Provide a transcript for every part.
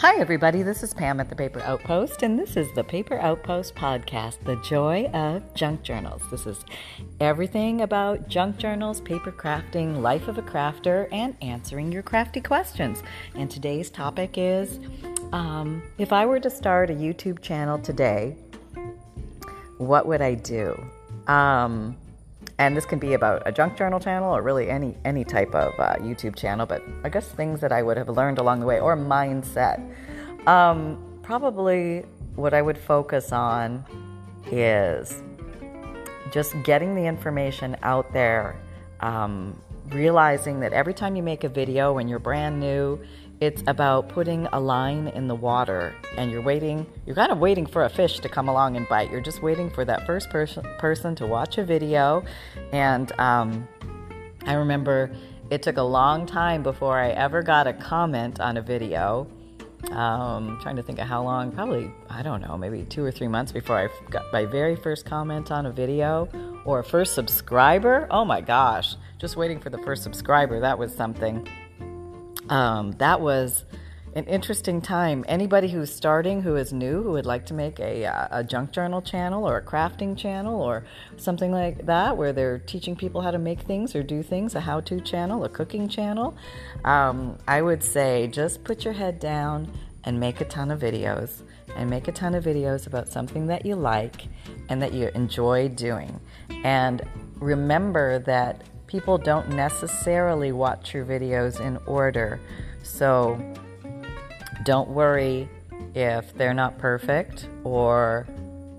Hi, everybody. This is Pam at the Paper Outpost, and this is the Paper Outpost podcast, The Joy of Junk Journals. This is everything about junk journals, paper crafting, life of a crafter, and answering your crafty questions. And today's topic is um, if I were to start a YouTube channel today, what would I do? Um, and this can be about a junk journal channel or really any any type of uh, YouTube channel. But I guess things that I would have learned along the way or mindset. Um, probably what I would focus on is just getting the information out there. Um, realizing that every time you make a video when you're brand new it's about putting a line in the water and you're waiting, you're kind of waiting for a fish to come along and bite. You're just waiting for that first person, person to watch a video. And um, I remember it took a long time before I ever got a comment on a video. Um, trying to think of how long, probably, I don't know, maybe two or three months before I got my very first comment on a video or first subscriber. Oh my gosh, just waiting for the first subscriber. That was something um, that was an interesting time. Anybody who's starting, who is new, who would like to make a, uh, a junk journal channel or a crafting channel or something like that, where they're teaching people how to make things or do things, a how to channel, a cooking channel, um, I would say just put your head down and make a ton of videos and make a ton of videos about something that you like and that you enjoy doing. And remember that people don't necessarily watch your videos in order. So don't worry if they're not perfect or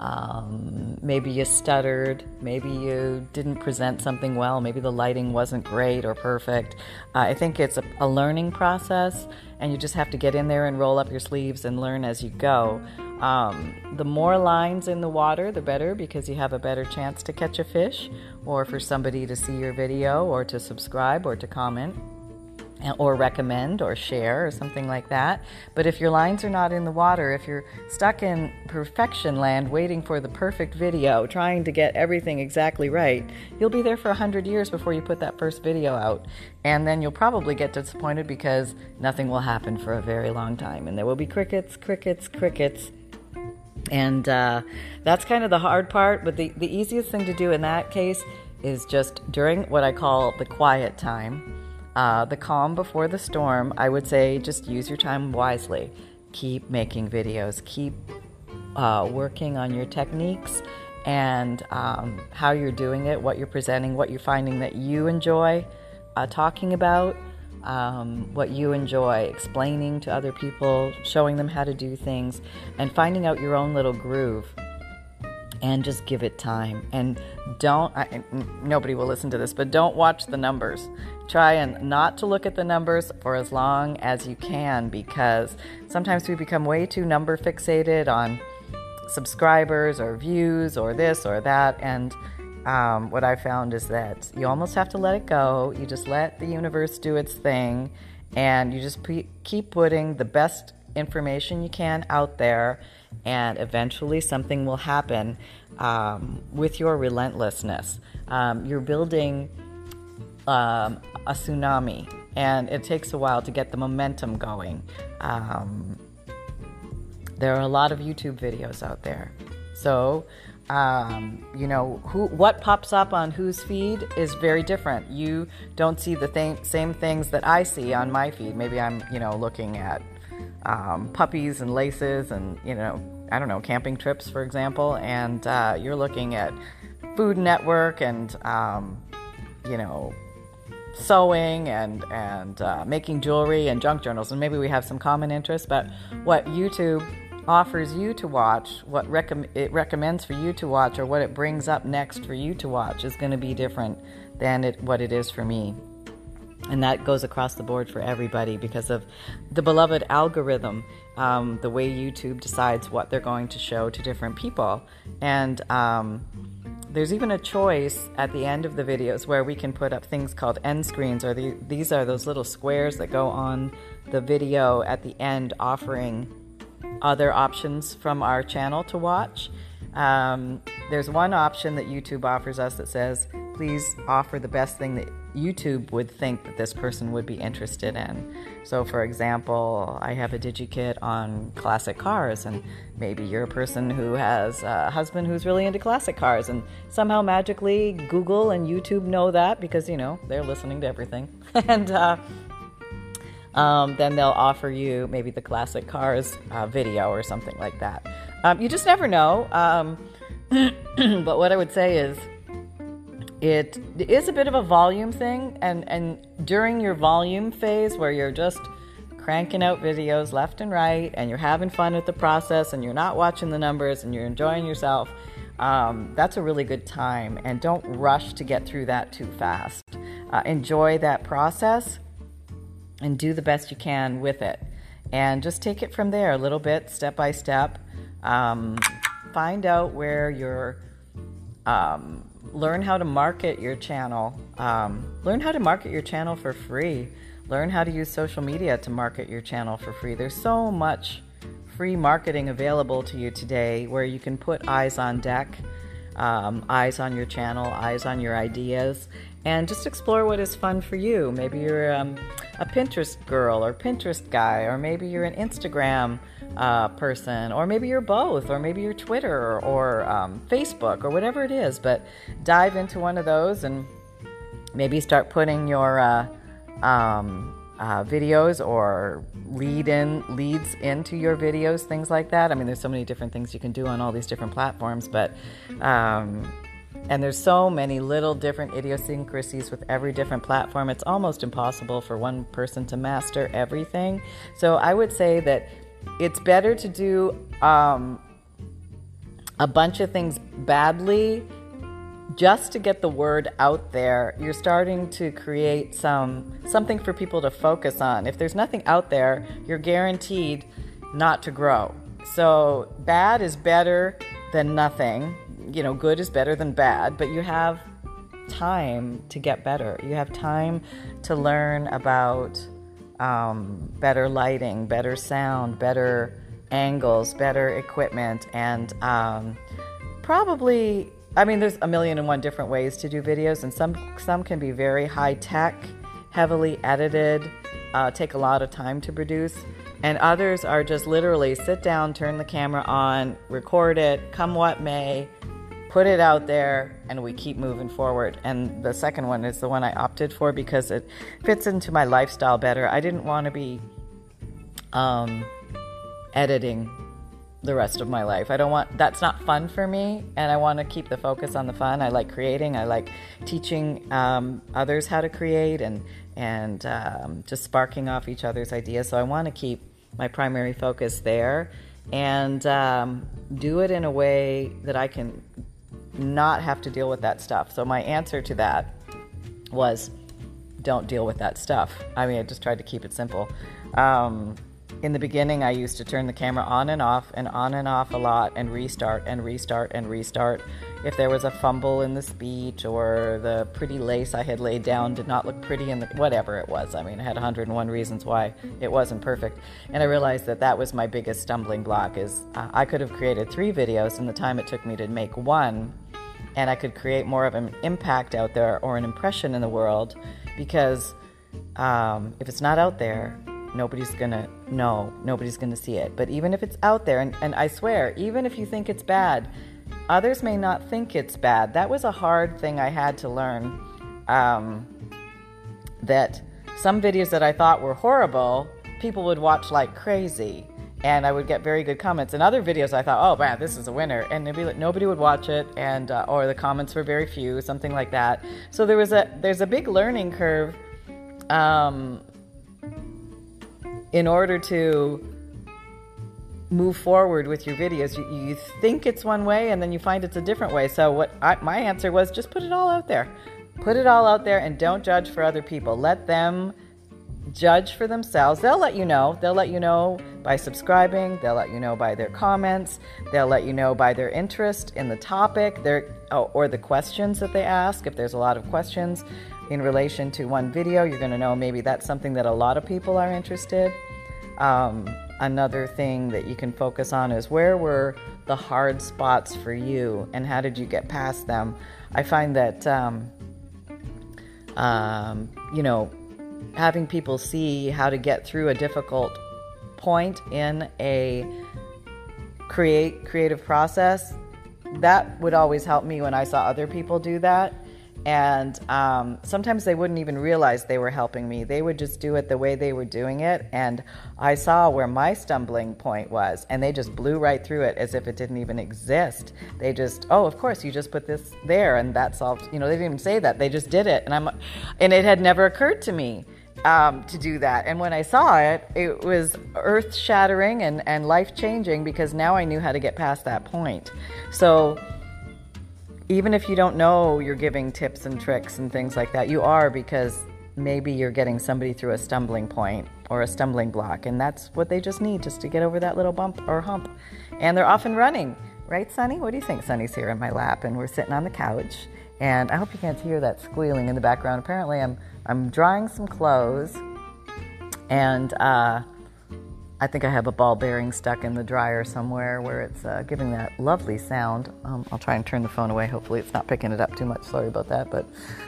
um, maybe you stuttered, maybe you didn't present something well, maybe the lighting wasn't great or perfect. Uh, I think it's a, a, learning process, and you just have to get in there and roll up your sleeves and learn as you go. Um, the more lines in the water, the better because you have a better chance to catch a fish or for somebody to see your video or to subscribe or to comment or recommend or share or something like that. But if your lines are not in the water, if you're stuck in perfection land waiting for the perfect video, trying to get everything exactly right, you'll be there for 100 years before you put that first video out. And then you'll probably get disappointed because nothing will happen for a very long time. And there will be crickets, crickets, crickets and uh, that's kind of the hard part. But the, the easiest thing to do in that case is just during what I call the quiet time, uh, the calm before the storm, I would say just use your time wisely. Keep making videos, keep uh, working on your techniques and um, how you're doing it, what you're presenting, what you're finding that you enjoy uh, talking about um, what you enjoy, explaining to other people, showing them how to do things, and finding out your own little groove. And just give it time. And don't, I, nobody will listen to this, but don't watch the numbers. Try and not to look at the numbers for as long as you can because sometimes we become way too number fixated on subscribers or views or this or that. And um, what I found is that you almost have to let it go. You just let the universe do its thing, and you just pre- keep putting the best information you can out there, and eventually something will happen um, with your relentlessness. Um, you're building um, a tsunami, and it takes a while to get the momentum going. Um, there are a lot of YouTube videos out there. So, um, you know, who what pops up on whose feed is very different. You don't see the th- same things that I see on my feed. Maybe I'm, you know, looking at um, puppies and laces and, you know, I don't know, camping trips, for example, and uh, you're looking at Food Network and, um, you know, sewing and and uh, making jewelry and junk journals, and maybe we have some common interests. But what YouTube offers you to watch, what it recommends for you to watch, or what it brings up next for you to watch is going to be different than it, what it is for me. And that goes across the board for everybody because of the beloved algorithm, um, the way YouTube decides what they're going to show to different people. And um, there's even a choice at the end of the videos where we can put up things called end screens, or the, these are those little squares that go on the video at the end offering other options from our channel to watch. Um, there's one option that YouTube offers us that says, please offer the best thing that YouTube would think that this person would be interested in. So, for example, I have a DigiKit on classic cars, and maybe you're a person who has a husband who's really into classic cars, and somehow magically Google and YouTube know that because, you know, they're listening to everything. and, uh, um, then they'll offer you maybe the classic cars uh, video or something like that. Um, you just never know. Um, but what I would say is, it is a bit of a volume thing, and and during your volume phase where you're just cranking out videos left and right, and you're having fun with the process, and you're not watching the numbers, and you're enjoying yourself. Um, that's a really good time, and don't rush to get through that too fast. Uh, enjoy that process and do the best you can with it. And just take it from there a little bit, step by step. Um, find out where your, um, learn how to market your channel. Um, learn how to market your channel for free. Learn how to use social media to market your channel for free. There's so much free marketing available to you today where you can put eyes on deck, um, eyes on your channel, eyes on your ideas, and just explore what is fun for you. Maybe you're um, a Pinterest girl or Pinterest guy, or maybe you're an Instagram uh, person, or maybe you're both, or maybe you're Twitter or um, Facebook or whatever it is. But dive into one of those and maybe start putting your uh, um, uh, videos or lead in leads into your videos, things like that. I mean, there's so many different things you can do on all these different platforms, but um, and there's so many little different idiosyncrasies with every different platform. It's almost impossible for one person to master everything. So I would say that it's better to do um, a bunch of things badly just to get the word out there. You're starting to create some something for people to focus on. If there's nothing out there, you're guaranteed not to grow. So bad is better than nothing you know, good is better than bad, but you have time to get better. You have time to learn about um, better lighting, better sound, better angles, better equipment, and um, probably. I mean, there's a million and one different ways to do videos, and some some can be very high tech, heavily edited, uh, take a lot of time to produce, and others are just literally sit down, turn the camera on, record it, come what may, put it out there and we keep moving forward. And the second one is the one I opted for because it fits into my lifestyle better. I didn't want to be um, editing the rest of my life. I don't want that's not fun for me, and I want to keep the focus on the fun. I like creating. I like teaching um, others how to create and and um, just sparking off each other's ideas. So I want to keep my primary focus there and um, do it in a way that I can not have to deal with that stuff. So my answer to that was don't deal with that stuff. I mean, I just tried to keep it simple. In the beginning, I used to turn the camera on and off and on and off a lot and restart and restart and restart. If there was a fumble in the speech or the pretty lace I had laid down did not look pretty in the whatever it was. I mean, I had 101 reasons why it wasn't perfect. And I realized that that was my biggest stumbling block is I could have created three videos in the time it took me to make one and I could create more of an impact out there or an impression in the world because um, if it's not out there, nobody's gonna know, nobody's gonna see it. But even if it's out there, and, and I swear, even if you think it's bad, others may not think it's bad. That was a hard thing I had to learn. Um, that some videos that I thought were horrible, people would watch like crazy and I would get very good comments. In other videos, I thought, oh man, this is a winner, and like, nobody would watch it, and uh, or the comments were very few, something like that. So there was a there's a big learning curve, um, in order to move forward with your videos. You, you think it's one way, and then you find it's a different way. So what I, my answer was, just put it all out there, put it all out there, and don't judge for other people. Let them judge for themselves. They'll let you know. They'll let you know by subscribing. They'll let you know by their comments. They'll let you know by their interest in the topic their, or the questions that they ask. If there's a lot of questions in relation to one video, you're going to know maybe that's something that a lot of people are interested. Um, another thing that you can focus on is where were the hard spots for you and how did you get past them? I find that, um, um, you know, having people see how to get through a difficult point in a create creative process that would always help me when I saw other people do that and um, sometimes they wouldn't even realize they were helping me. They would just do it the way they were doing it. And I saw where my stumbling point was, and they just blew right through it as if it didn't even exist. They just, oh, of course, you just put this there, and that solved. You know, they didn't even say that. They just did it, and I'm, and it had never occurred to me. Um, to do that. And when I saw it, it was earth shattering and, and life changing because now I knew how to get past that point. So, even if you don't know you're giving tips and tricks and things like that, you are because maybe you're getting somebody through a stumbling point or a stumbling block, and that's what they just need just to get over that little bump or hump. And they're off and running, right, Sonny? What do you think? Sonny's here in my lap, and we're sitting on the couch. And I hope you can't hear that squealing in the background. Apparently, I'm I'm drying some clothes, and uh, I think I have a ball bearing stuck in the dryer somewhere where it's uh, giving that lovely sound. Um, I'll try and turn the phone away. Hopefully, it's not picking it up too much. Sorry about that, but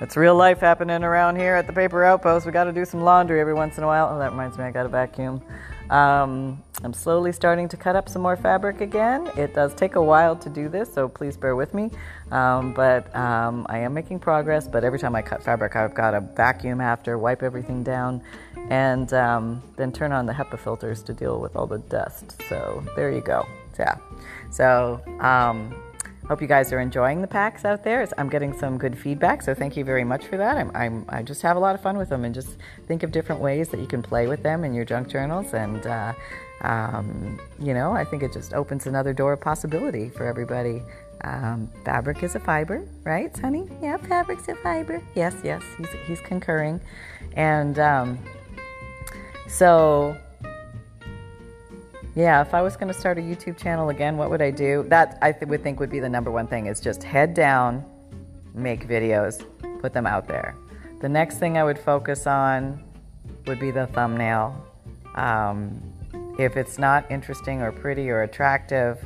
it's real life happening around here at the paper outpost. We got to do some laundry every once in a while. Oh, that reminds me, I got a vacuum. Um, I'm slowly starting to cut up some more fabric again. It does take a while to do this, so please bear with me. Um, but um, I am making progress. But every time I cut fabric, I've got to vacuum after, wipe everything down, and um, then turn on the HEPA filters to deal with all the dust. So there you go. Yeah. So um, hope you guys are enjoying the packs out there. I'm getting some good feedback, so thank you very much for that. I'm, I'm i just have a lot of fun with them and just think of different ways that you can play with them in your junk journals. And uh, um, you know, I think it just opens another door of possibility for everybody. Um, fabric is a fiber, right, honey? Yeah, fabric's a fiber. Yes, yes, he's, he's concurring. And um, so, yeah, if I was going to start a YouTube channel again, what would I do? That I th- would think would be the number one thing is just head down, make videos, put them out there. The next thing I would focus on would be the thumbnail. Um, if it's not interesting or pretty or attractive,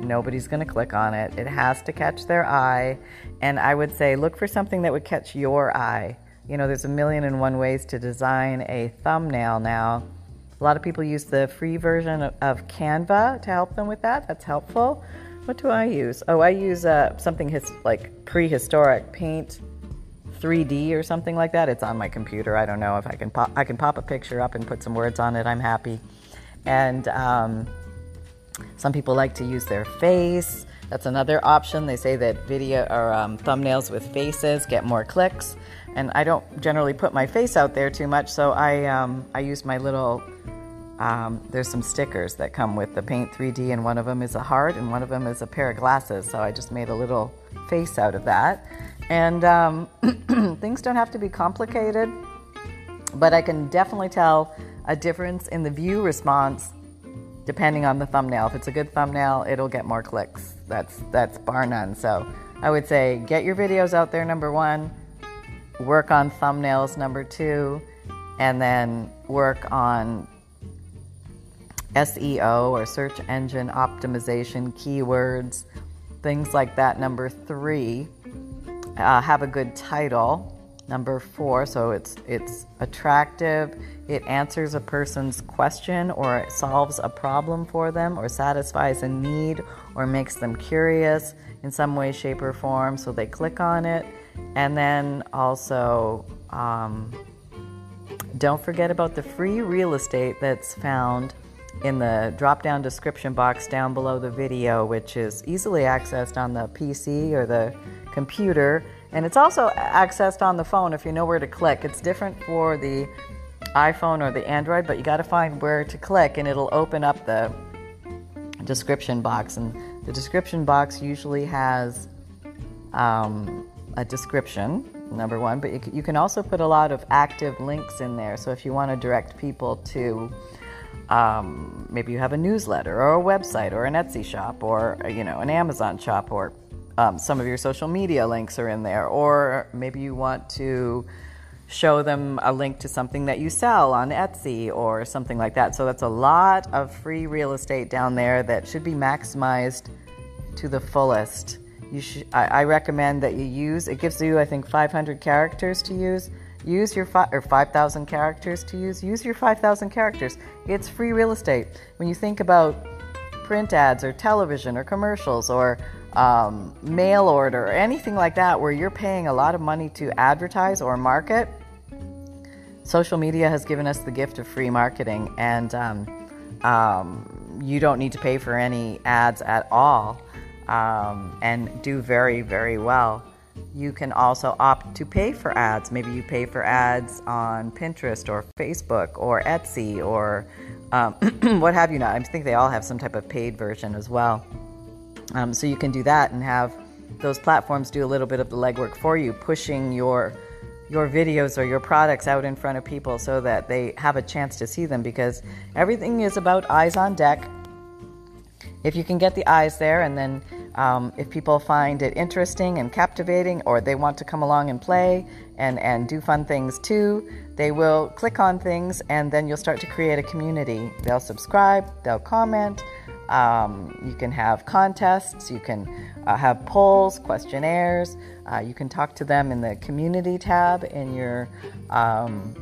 nobody's going to click on it. It has to catch their eye. And I would say look for something that would catch your eye. You know, there's a million and one ways to design a thumbnail now. A lot of people use the free version of, Canva to help them with that. That's helpful. What do I use? Oh, I use uh, something his, like prehistoric paint 3D or something like that. It's on my computer. I don't know if I can pop. I can pop a picture up and put some words on it. I'm happy. And um, some people like to use their face. That's another option. They say that video or um, thumbnails with faces get more clicks and I don't generally put my face out there too much, so I um, I use my little. Um, there's some stickers that come with the Paint 3D, and one of them is a heart, and one of them is a pair of glasses. So I just made a little face out of that. And um, things don't have to be complicated, but I can definitely tell a difference in the view response depending on the thumbnail. If it's a good thumbnail, it'll get more clicks. That's that's bar none. So I would say get your videos out there. Number one work on thumbnails, number two, and then work on SEO or search engine optimization, keywords, things like that. Number three, uh, have a good title. Number four, so it's it's attractive. It answers a person's question or it solves a problem for them or satisfies a need or makes them curious in some way, shape, or form. So they click on it. And then also, um, don't forget about the free real estate that's found in the drop down description box down below the video, which is easily accessed on the PC or the computer. And it's also accessed on the phone if you know where to click. It's different for the iPhone or the Android, but you got to find where to click and it'll open up the description box. And the description box usually has um, a description, number one, but you can also put a lot of active links in there. So if you want to direct people to um, maybe you have a newsletter or a website or an Etsy shop or you know an Amazon shop or um, some of your social media links are in there, or maybe you want to show them a link to something that you sell on Etsy or something like that. So that's a lot of free real estate down there that should be maximized to the fullest. You should, I, I recommend that you use. It gives you, I think, 500 characters to use. Use your fi- or 5,000 characters to use. Use your 5,000 characters. It's free real estate. When you think about print ads or television or commercials or um, mail order or anything like that where you're paying a lot of money to advertise or market, social media has given us the gift of free marketing, and um, um, you don't need to pay for any ads at all um, and do very, very well. You can also opt to pay for ads. Maybe you pay for ads on Pinterest or Facebook or Etsy or um, what have you not. I think they all have some type of paid version as well. Um, so you can do that and have those platforms do a little bit of the legwork for you, pushing your your videos or your products out in front of people so that they have a chance to see them because everything is about eyes on deck. If you can get the eyes there, and then um, if people find it interesting and captivating, or they want to come along and play and, and do fun things too, they will click on things and then you'll start to create a community. They'll subscribe, they'll comment, um, you can have contests, you can uh, have polls, questionnaires. Uh, you can talk to them in the community tab in your um,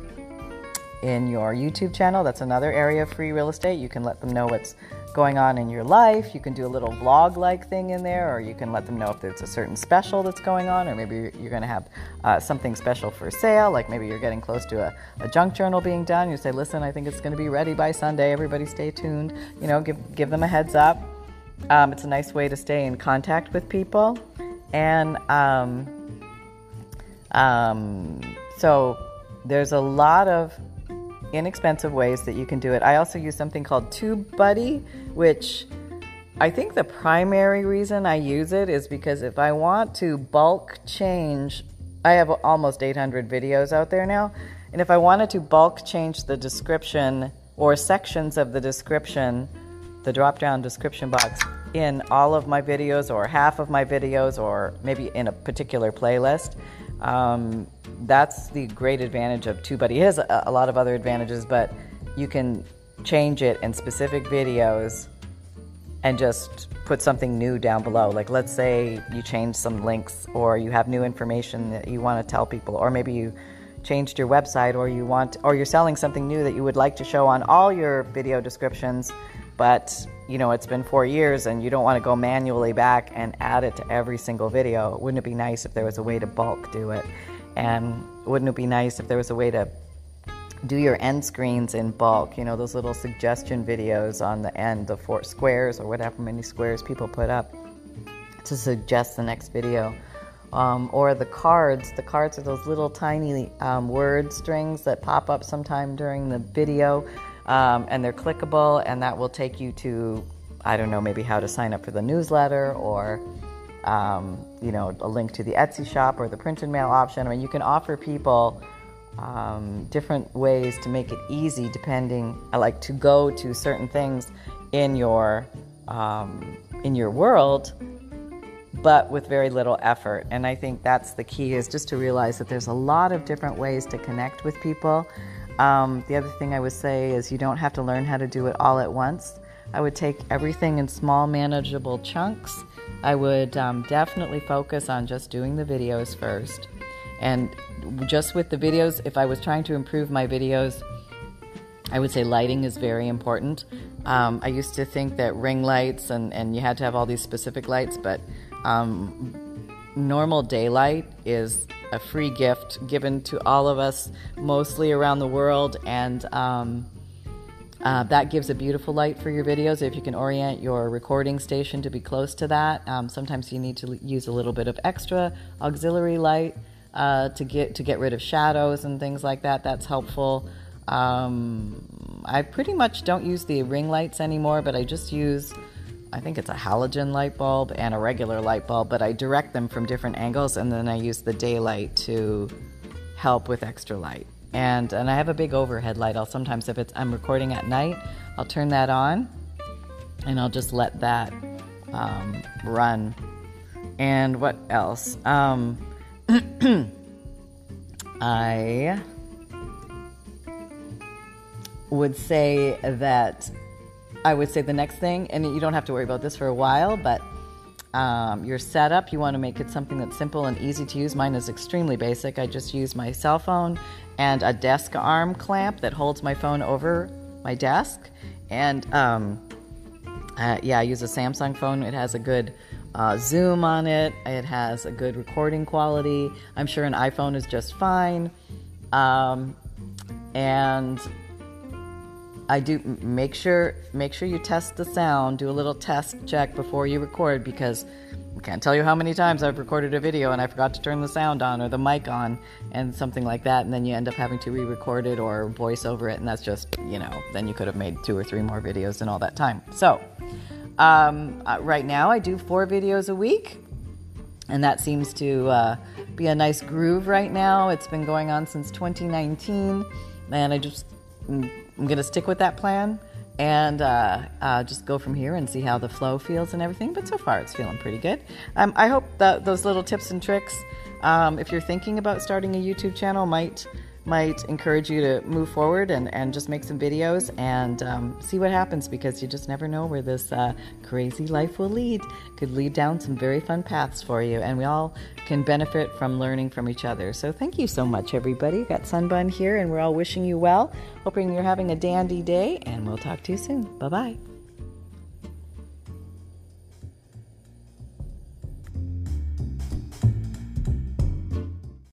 in your YouTube channel. That's another area of free real estate. You can let them know what's going on in your life. You can do a little vlog like thing in there, or you can let them know if there's a certain special that's going on, or maybe you're going to have uh, something special for sale, like maybe you're getting close to a, a, junk journal being done. You say, listen, I think it's going to be ready by Sunday. Everybody stay tuned. You know, give, give them a heads up. Um, it's a nice way to stay in contact with people. And um, um, so there's a lot of inexpensive ways that you can do it. I also use something called TubeBuddy, which I think the primary reason I use it is because if I want to bulk change, I have almost 800 videos out there now, and if I wanted to bulk change the description or sections of the description, the drop down description box in all of my videos or half of my videos or maybe in a particular playlist, um, that's the great advantage of TubeBuddy. It has a, a lot of other advantages, but you can change it in specific videos and just put something new down below. Like, let's say you change some links or you have new information that you want to tell people, or maybe you changed your website or you want or you're selling something new that you would like to show on all your video descriptions but you know it's been four years and you don't want to go manually back and add it to every single video wouldn't it be nice if there was a way to bulk do it and wouldn't it be nice if there was a way to do your end screens in bulk you know those little suggestion videos on the end the four squares or whatever many squares people put up to suggest the next video. Um, or the cards. The cards are those little tiny um, word strings that pop up sometime during the video um, and they're clickable, and that will take you to, I don't know, maybe how to sign up for the newsletter or, um, you know, a link to the Etsy shop or the print and mail option. I mean, you can offer people um, different ways to make it easy, depending, I like to go to certain things in your um, in your world but with very little effort. And I think that's the key is just to realize that there's a lot of different ways to connect with people. Um, the other thing I would say is you don't have to learn how to do it all at once. I would take everything in small, manageable chunks. I would um, definitely focus on just doing the videos first. And just with the videos, if I was trying to improve my videos, I would say lighting is very important. Um, I used to think that ring lights and, and you had to have all these specific lights, but um, normal daylight is a free gift given to all of us, mostly around the world, and um, uh, that gives a beautiful light for your videos. If you can orient your recording station to be close to that, um, sometimes you need to use a little bit of extra auxiliary light uh, to get to get rid of shadows and things like that. That's helpful. Um, I pretty much don't use the ring lights anymore, but I just use I think it's a halogen light bulb and a regular light bulb, but I direct them from different angles and then I use the daylight to help with extra light. And and I have a big overhead light. I'll sometimes if it's I'm recording at night, I'll turn that on and I'll just let that um, run. And what else? Um, I would say that I would say the next thing, and you don't have to worry about this for a while, but um, your setup, you want to make it something that's simple and easy to use. Mine is extremely basic. I just use my cell phone and a desk arm clamp that holds my phone over my desk. And um, uh, yeah, I use a Samsung phone. It has a good uh, zoom on it, it has a good recording quality. I'm sure an iPhone is just fine. Um, and I do make sure make sure you test the sound. Do a little test check before you record because I can't tell you how many times I've recorded a video and I forgot to turn the sound on or the mic on and something like that, and then you end up having to re-record it or voice over it, and that's just you know then you could have made two or three more videos in all that time. So um, uh, right now I do four videos a week, and that seems to uh, be a nice groove right now. It's been going on since 2019, and I just mm, I'm to stick with that plan and uh, uh, just go from here and see how the flow feels and everything. But so far, it's feeling pretty good. Um, I hope that those little tips and tricks, um, if you're thinking about starting a YouTube channel, might might encourage you to move forward and, and just make some videos and um, see what happens because you just never know where this uh, crazy life will lead. Could lead down some very fun paths for you, and we all can benefit from learning from each other. So, thank you so much, everybody. Got Sunbun here, and we're all wishing you well. Hoping you're having a dandy day, and we'll talk to you soon. Bye bye.